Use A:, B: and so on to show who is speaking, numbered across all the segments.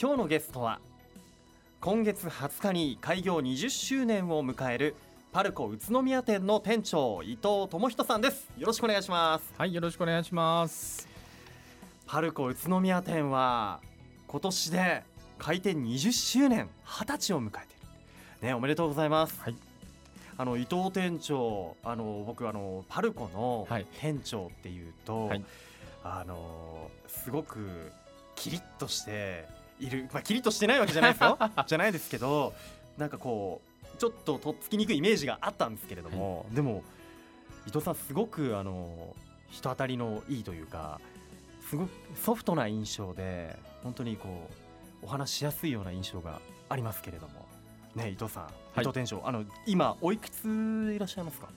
A: 今日のゲストは今月20日に開業20周年を迎えるパルコ宇都宮店の店長伊藤智人さんです。よろしくお願いします。
B: はいよろしくお願いします。
A: パルコ宇都宮店は今年で開店20周年20歳を迎えている。ねおめでとうございます。
B: はい。
A: あの伊藤店長あの僕あのパルコの
B: はい。
A: 店長っていうと、
B: はい。
A: あのすごくキリッとしているまあキリッとしてないわけじゃないですよ。じゃないですけどなんかこうちょっととっつきにくいイメージがあったんですけれども、でも伊藤さんすごくあの人当たりのいいというかすごくソフトな印象で本当にこうお話しやすいような印象がありますけれども。ね伊藤さん、伊藤店長あの今おいくついらっしゃいますか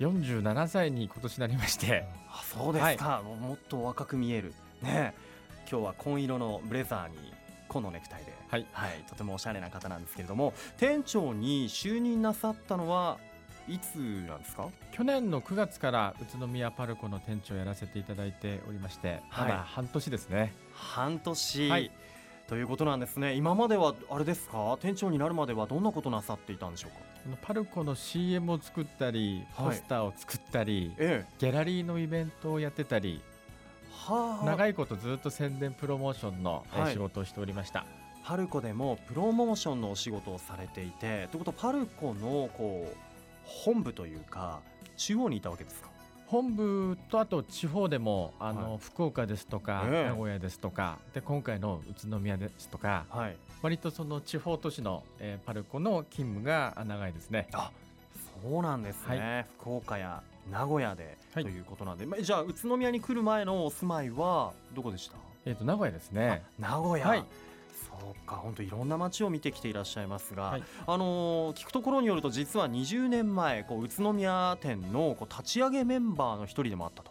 B: ？47歳に今年なりまして。
A: あそうですか、もうもっと若く見える。ね今日は紺色のブレザーに紺のネクタイで、
B: はい。
A: とてもおしゃれな方なんですけれども店長に就任なさったのはいつなんですか？
B: 去年の9月から宇都宮パルコの店長をやらせていただいておりまして、
A: はい。
B: まだ半年ですね。
A: 半年、
B: はい。
A: ということなんですね。今まではあれですか？店長になるまではどんなことなさっていたんでしょうか？
B: パルコの CM を作ったり
A: はい。
B: ポスターを作ったり、
A: ええ。
B: ギャラリーのイベントをやってたり
A: はあ
B: 長いことずっと宣伝プロモーションの仕事をしておりました、
A: パルコでもプロモーションのお仕事をされていてということはパルコのこう本部というか中央にいたわけですか？
B: 本部とあと地方でもあの、
A: はい。
B: 福岡ですとか、
A: ええ。
B: 名古屋ですとかで今回の宇都宮ですとか
A: はい。
B: 割とその地方都市の、えーパルコの勤務が長いですね。
A: あそうなんですね、福岡や名古屋で、
B: はい。
A: ということなんで、まじゃあ宇都宮に来る前のお住まいはどこでした、
B: えっ、と名古屋ですね。
A: あ名古屋、
B: はい。
A: そうか本当いろんな街を見てきていらっしゃいますが、
B: はい。
A: あのー聞くところによると実は20年前こう宇都宮店のこう立ち上げメンバーの一人でもあったと。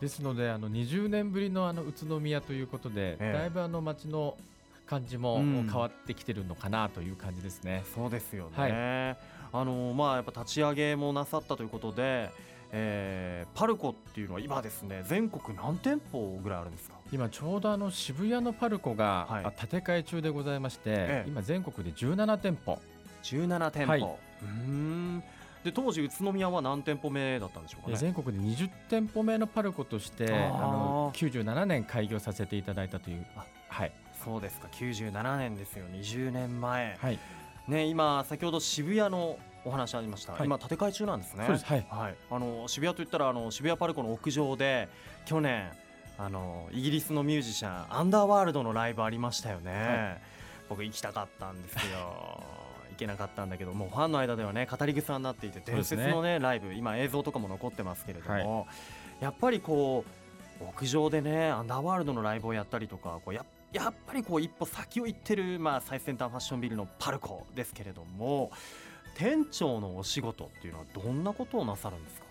B: ですのであの20年ぶりのあの宇都宮ということで、
A: ええ。
B: だいぶあの街の感じも
A: うん。
B: 変わってきてるのかなという感じですね。
A: そうですよね、
B: はい
A: あのーまあやっぱ立ち上げもなさったということで、えーパルコっていうのは今ですね全国何店舗ぐらいあるんですか？
B: 今ちょうどあの渋谷のパルコが、
A: はい。
B: あ建て替え中でございまして、
A: ええ。
B: 今全国で17店舗。
A: 17店舗、
B: はい。う
A: ーん。で当時宇都宮は何店舗目だったんでしょうかね？
B: え全国で20店舗目のパルコとして
A: あ
B: の97年開業させていただいたという。
A: あ
B: はい。
A: そうですか。97年ですよ。20年前、
B: はい
A: ね今先ほど渋谷のお話ありました、
B: はい。
A: 今建て替え中なんですね。
B: そうです。はい。
A: はい、あの渋谷といったらあの渋谷パルコの屋上で去年あのイギリスのミュージシャンアンダーワールドのライブありましたよね、
B: は
A: 僕行きたかったんですけど 行けなかったんだけどもうファンの間ではね語り草になっていて伝説のねライブ今映像とかも残ってますけれども、やっぱりこう屋上でねアンダーワールドのライブをやったりとかこうややっぱりこう一歩先を行ってる、まあ、最先端ファッションビルのパルコですけれども店長のお仕事っていうのはどんなことをなさるんですか、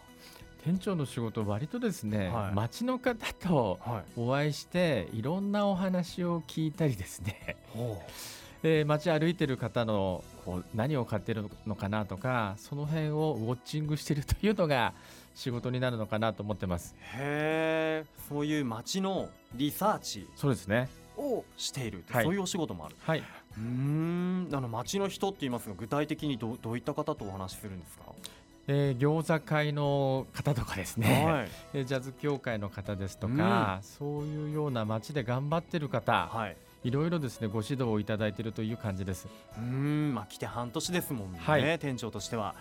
B: 店長の仕事割とですね、
A: はい。
B: 街の方と
A: はい。
B: お会いしていろんなお話を聞いたりですね、
A: ほ
B: えー 街歩いてる方のこう何を買ってるのかなとかその辺をウォッチングしてるというのが仕事になるのかなと思ってます。
A: へえそういう街のリサーチ。
B: そうですね
A: をしている、
B: はい。
A: そういうお仕事もある。
B: はい。う
A: ーん。あの街の人って言いますが具体的にどうどういった方とお話しするんですか、
B: えー餃子会の方とかですね、
A: はい。
B: えージャズ協会の方ですとか、そういうような街で頑張ってる方、
A: はい。
B: いろいろですねご指導をいただいているという感じです。
A: うーん。まあ来て半年ですもんね、
B: はい。
A: 店長としては。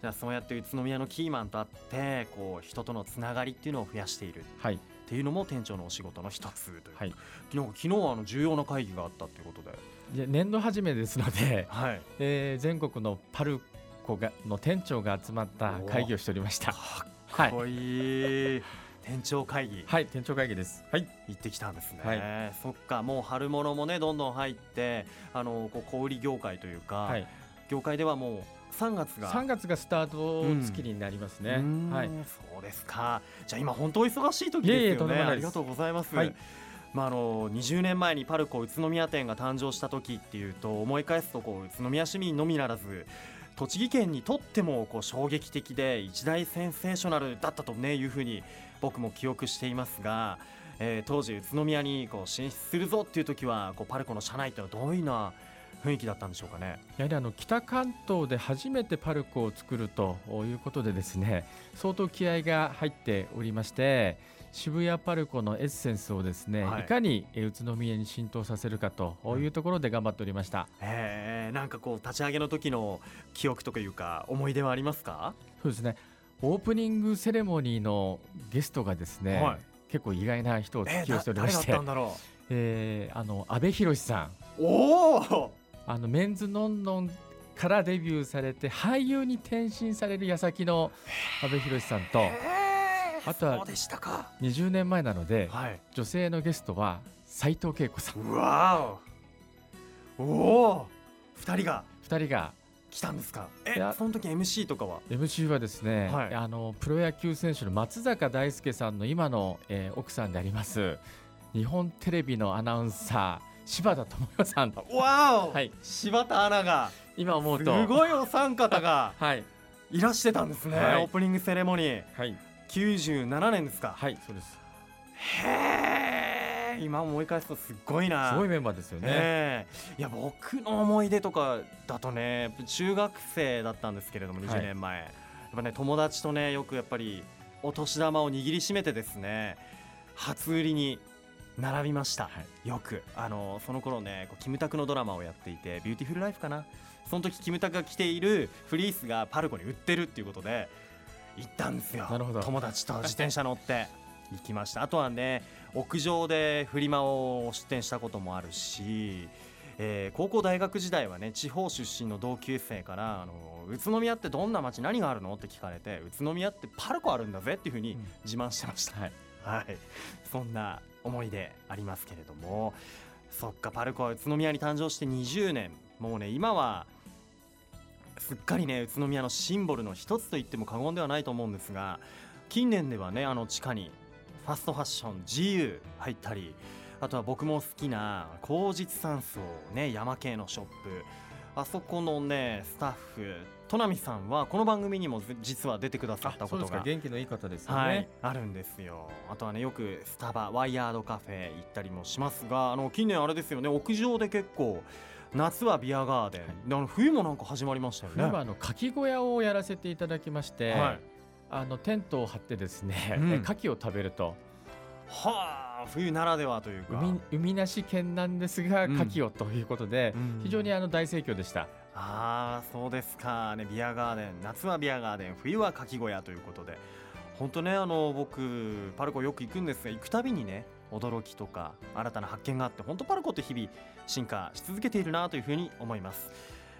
A: じゃあそうやって宇都宮のキーマンとあってこう人とのつながりっていうのを増やしている。
B: はい
A: っていうのも店長のお仕事の一つという。
B: はい。
A: 昨日昨日はあの重要な会議があったということで、
B: で年度初めですので、
A: はい、
B: えー全国のパルコがの店長が集まった会議をしておりました。はい。
A: かっこいい。店長会議。
B: はい店長会議です。はい。
A: 行ってきたんですね、
B: は
A: そっかもう春物もねどんどん入ってあのこう小売業界というか、
B: はい。
A: 業界ではもう3月が。
B: 3月がスタート月になりますね、
A: うーん。
B: はい。
A: そうですか。じゃあ今本当お忙しい時ですよね。ありがとうございます、
B: はい。
A: まあ、あの20年前にパルコ宇都宮店が誕生した時っていうと思い返すとこう宇都宮市民のみならず栃木県にとってもこう衝撃的で一大センセーショナルだったとねいうふうに僕も記憶していますがえー当時宇都宮にこう進出するぞっていう時はこうパルコの社内ってのはどういうような雰囲気だったんでしょうかね。
B: やはりあの北関東で初めてパルコを作るということでですね相当気合が入っておりまして渋谷パルコのエッセンスをですね、
A: はい
B: い、かにえー宇都宮に浸透させるかというところで頑張っておりました、
A: えー、なんかこう立ち上げの時の記憶とかいうか思い出はありますか？
B: そうですねオープニングセレモニーのゲストがですね、
A: はい
B: 結構意外な人を
A: え
B: 起用しておりま
A: 誰だ
B: し、
A: ってたんだろ
B: えーあの阿部寛さん
A: う。おお。
B: あのメンズノンノンからデビューされて俳優に転身される矢先の阿部寛さんとあとは
A: そうでしたか。
B: 20年前なので
A: はい。
B: 女性のゲストは斉藤恵子さん
A: うわお。おお。二人が
B: 2人が
A: 来たんですか。えその時 MC とかは
B: ？MC はですね、
A: はい
B: あのプロ野球選手の松坂大輔さんの今の、えー奥さんであります日本テレビのアナウンサー柴田智代さん
A: わお。
B: はい。
A: 柴田アナが。
B: 今思うと。
A: すごいお三方が。
B: はい。
A: いらしてたんですね。
B: はい。
A: オープニングセレモニー。
B: はい。
A: 97年ですか。
B: はいそうです。
A: へえ。今思い返すとすっごいな。
B: すごいメンバーですよね、
A: ええ。いや僕の思い出とかだとね中学生だったんですけれども
B: はい。
A: 20年前、やっぱね友達とねよくやっぱりお年玉を握りしめてですね初売りに並びました、
B: はい。
A: よくあのその頃ねこうキムタクのドラマをやっていて「ビューティフルライフ」かな？その時キムタクが着ているフリースがパルコに売ってるっていうことで行ったんですよ。
B: なるほど。
A: 友達と自転車乗って。行きました。あとはね屋上でフリマを出店したこともあるし、えー高校大学時代はね地方出身の同級生からあの宇都宮ってどんな街何があるの？って聞かれて宇都宮ってパルコあるんだぜっていうふうに
B: うん。
A: 自慢してました、
B: はい。
A: はい、そんな思い出ありますけれども。そっかパルコは宇都宮に誕生して20年。もうね今はすっかりね宇都宮のシンボルの一つと言っても過言ではないと思うんですが近年ではねあの地下にファストファッション GU 入ったりあとは僕も好きな口実山荘ね山系のショップあそこのねスタッフ戸波さんはこの番組にもず実は出てくださったことが
B: か。元気のいい方ですよね、
A: はい、あるんですよ。あとはねよくスタバワイヤードカフェ行ったりもしますがあの近年あれですよね。屋上で結構夏はビアガーデン、あの冬もなんか始まりましたよね。
B: 冬はあのかき小屋をやらせていただきまして、
A: はい。
B: あのテントを張ってですね、
A: うん。
B: え牡蠣を食べると。
A: はあ冬ならではというか。
B: 海海なし県なんですが
A: うん。
B: 牡蠣をということで、
A: うん。
B: 非常にあの大盛況でした。
A: ああそうですか。ねビアガーデン夏はビアガーデン冬はかき小屋ということで。本当ねあの僕パルコよく行くんですが行くたびにね驚きとか新たな発見があって本当パルコって日々進化し続けているなというふうに思います、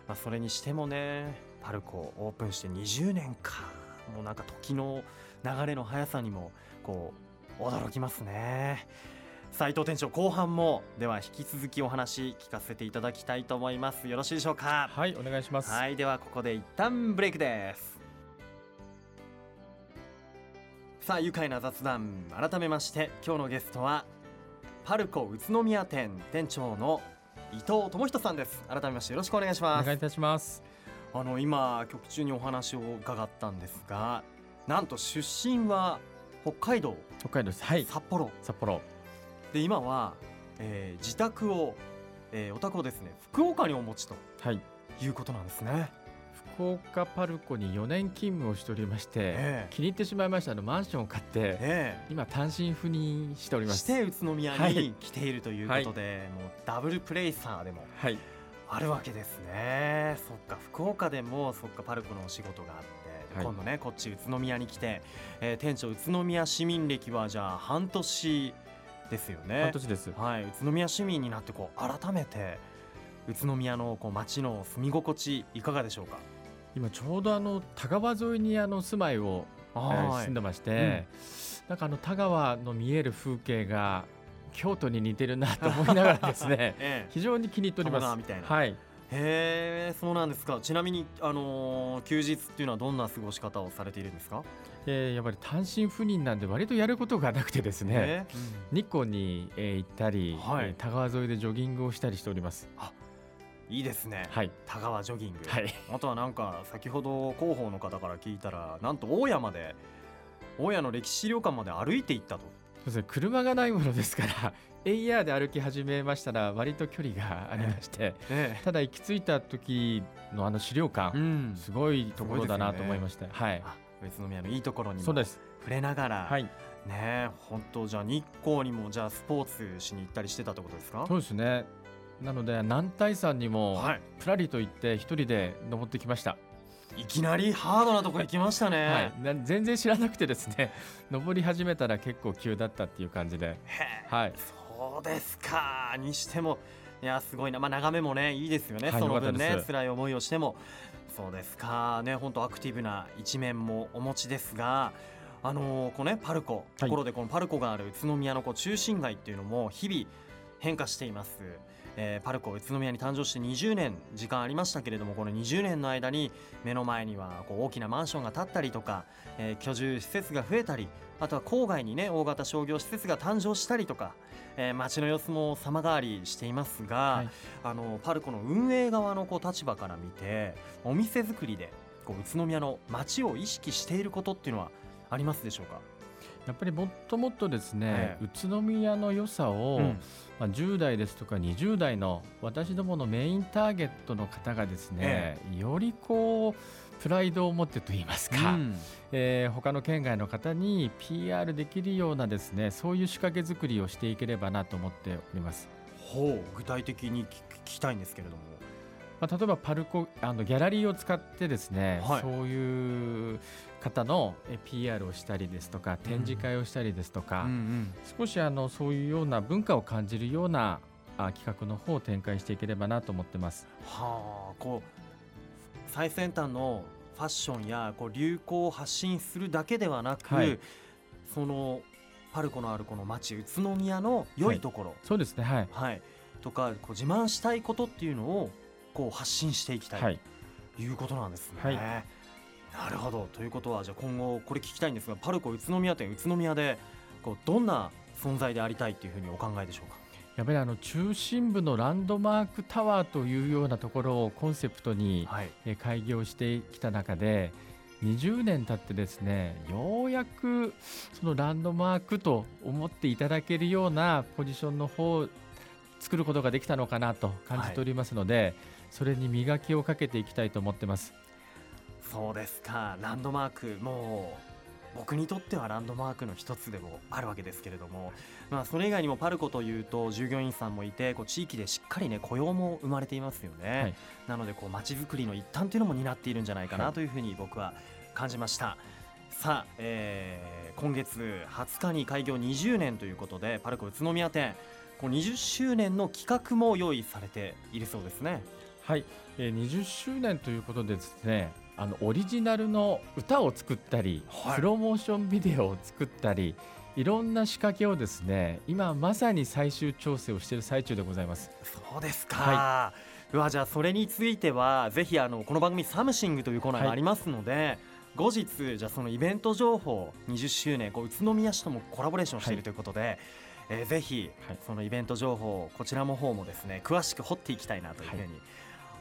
A: まあ、それにしてもねパルコオープンして20年か。もうなんか時の流れの速さにもこう驚きますね。斉藤店長後半もでは引き続きお話聞かせていただきたいと思います。よろしいでしょうか？
B: はいお願いします。
A: はいではここで一旦ブレイクです。さあ愉快な雑談改めまして今日のゲストはパルコ宇都宮店店長の伊藤智人さんです。改めましてよろしくお願いします。
B: お願いいたします。
A: あの今曲中にお話を伺ったんですがなんと出身は北海道
B: 北海道です。はい。
A: 札幌
B: 札幌。
A: で今は、えー自宅を、えーお宅をですね福岡にお持ちと
B: はい。
A: いうことなんですね。
B: 福岡パルコに4年勤務をしておりまして、
A: ええ
B: 気に入ってしまいましたあのマンションを買って
A: え
B: 今単身赴任しております。
A: して宇都宮
B: はい
A: に来ているということで、もうダブルプレイサーでも
B: はい。
A: あるわけですね。そっか福岡でもそっかパルコのお仕事があって、
B: はい
A: 今度ねこっち宇都宮に来て、えー店長宇都宮市民歴はじゃあ半年ですよね。
B: 半年です。
A: はい、宇都宮市民になってこう改めて宇都宮のこう街の住み心地いかがでしょうか？
B: 今ちょうどあの田川沿いにあの住まいを、えー
A: はい
B: 住んでまして、なんかあの田川の見える風景が京都に似てるなと思いながらですね
A: ええ
B: 非常に気に入っております。
A: みたいな
B: はい。
A: へえそうなんですかちなみに、あのー休日っていうのはどんな過ごし方をされているんですか、
B: えーやっぱり単身赴任なんで割とやることがなくてですね、
A: え
B: 日光に、えー行ったり、
A: はい
B: えー田川沿いでジョギングをしたりしております。
A: いいですね、
B: はい。
A: 田川ジョギング、
B: はい。
A: あとはなんか先ほど広報の方から聞いたらなんと大家まで大家の歴史資料館まで歩いて行ったと
B: ですね車がないものですから AR で歩き始めましたら割と距離がありまして、
A: え
B: ただ行き着いた時のあの資料
A: え
B: 館、
A: ん。
B: すごいところだなと思いま
A: し
B: した、はい。
A: あ宇都宮のいいところにも
B: そうです。
A: 触れながら、
B: はい。
A: ねえ本当じゃあ日光にもじゃあスポーツしに行ったりしてたってことですか？
B: そうですね。なので南大山にも
A: はい。
B: プラリと行って一人で登ってきました、
A: いきなりハードなとこ行きましたね、
B: はい、な全然知らなくてですね 登り始めたら結構急だったっていう感じで。はい。
A: そうですか。にしてもいやすごいな。まあ眺めもねいいですよね、
B: はい
A: その分ね辛い思いをしても。そうですか。ね本当アクティブな一面もお持ちですがあのーこうねパルコところでこのパルコがある宇都宮のこう中心街っていうのも日々変化しています、えーパルコ宇都宮に誕生して20年時間ありましたけれどもこの20年の間に目の前にはこう大きなマンションが建ったりとか、えー居住施設が増えたりあとは郊外にね大型商業施設が誕生したりとか、えー街の様子も様変わりしていますが、
B: はい。
A: あのパルコの運営側のこう立場から見てお店作りでこう宇都宮の街を意識していることっていうのはありますでしょうか、
B: やっぱりもっともっとですね、
A: え
B: 宇都宮の良さを、
A: うん。
B: まあ、10代ですとか20代の私どものメインターゲットの方がですね、よりこうプライドを持ってと言いますか、
A: うん。
B: えー他の県外の方に PR できるようなですねそういう仕掛け作りをしていければなと思っております。
A: ほう具体的に聞聞きたいんですけれども
B: まあ、例えばパルコあのギャラリーを使ってですね、
A: はい。
B: そういう方のえ PR をしたりですとか展示会をしたりですとか、
A: ん
B: 少しあのそういうような文化を感じるようなあ企画の方を展開していければなと思ってます。
A: はあこう最先端のファッションやこう流行を発信するだけではなく、
B: はい。
A: そのパルコのあるこの街宇都宮の良い。ところ、
B: そうですねはい、
A: はい。とかこう自慢したいことっていうのをこう発信していきたい、
B: はい、
A: ということなんですね。
B: はい
A: なるほどということはじゃあ今後これ聞きたいんですがパルコ宇都宮店宇都宮でこうどんな存在でありたいっていうふうにお考えでしょうか？
B: やっぱりあの中心部のランドマークタワーというようなところをコンセプトに開業してきた中で20年経ってですねようやくそのランドマークと思っていただけるようなポジションの方を作ることができたのかなと感じておりますので、それに磨きをかけていきたいと思ってます。
A: そうですか。ランドマークもう僕にとってはランドマークの一つでもあるわけですけれども、まあ、それ以外にもパルコというと従業員さんもいてこう地域でしっかりね雇用も生まれていますよね、
B: はい。
A: なのでこう街づくりの一端というのも担っているんじゃないか
B: は
A: ないというふうに僕は感じました、さあ、えー今月20日に開業20年ということでパルコ宇都宮店こう20周年の企画も用意されているそうですね
B: はい、えー20周年ということでですねあのオリジナルの歌を作ったり、
A: はい。
B: プロモーションビデオを作ったりいろんな仕掛けをですね今まさに最終調整をしている最中でございます。
A: そうですか、
B: は
A: うわじゃあそれについてはぜひあのこの番組「サムシング」というコーナーがありますので、後日じゃあそのイベント情報20周年こう宇都宮市ともコラボレーションしている
B: はい
A: ということで、えーぜひ
B: はい。
A: そのイベント情報こちらの方もですね詳しく掘っていきたいなというふうに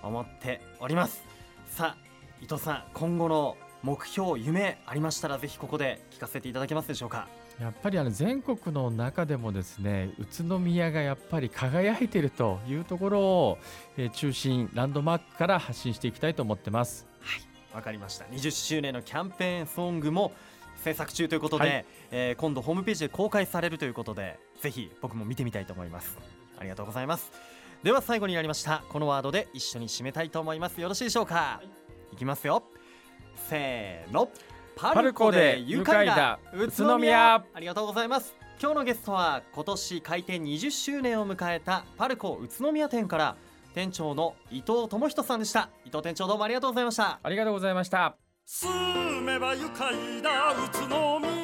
A: 思っております、さあ伊藤さん今後の目標夢ありましたらぜひここで聞かせていただけますでしょうか？
B: やっぱりあの全国の中でもですね宇都宮がやっぱり輝いているというところを、えー中心ランドマークから発信していきたいと思ってます。
A: わかりました。20周年のキャンペーンソングも制作中ということで、
B: はい。
A: えー今度ホームページで公開されるということでぜひ僕も見てみたいと思います。ありがとうございますでは最後になりましたこのワードで一緒に締めたいと思います。よろしいでしょうか、い、きますよ。せーの。パ
B: ルコで愉快だ
A: 宇
B: 宇都宮。
A: ありがとうございます。今日のゲストは今年開店20周年を迎えたパルコ宇都宮店から店長の伊藤智人さんでした。伊藤店長どうもありがとうございました。
B: ありがとうございました。
C: 住めば愉快だ宇都宮。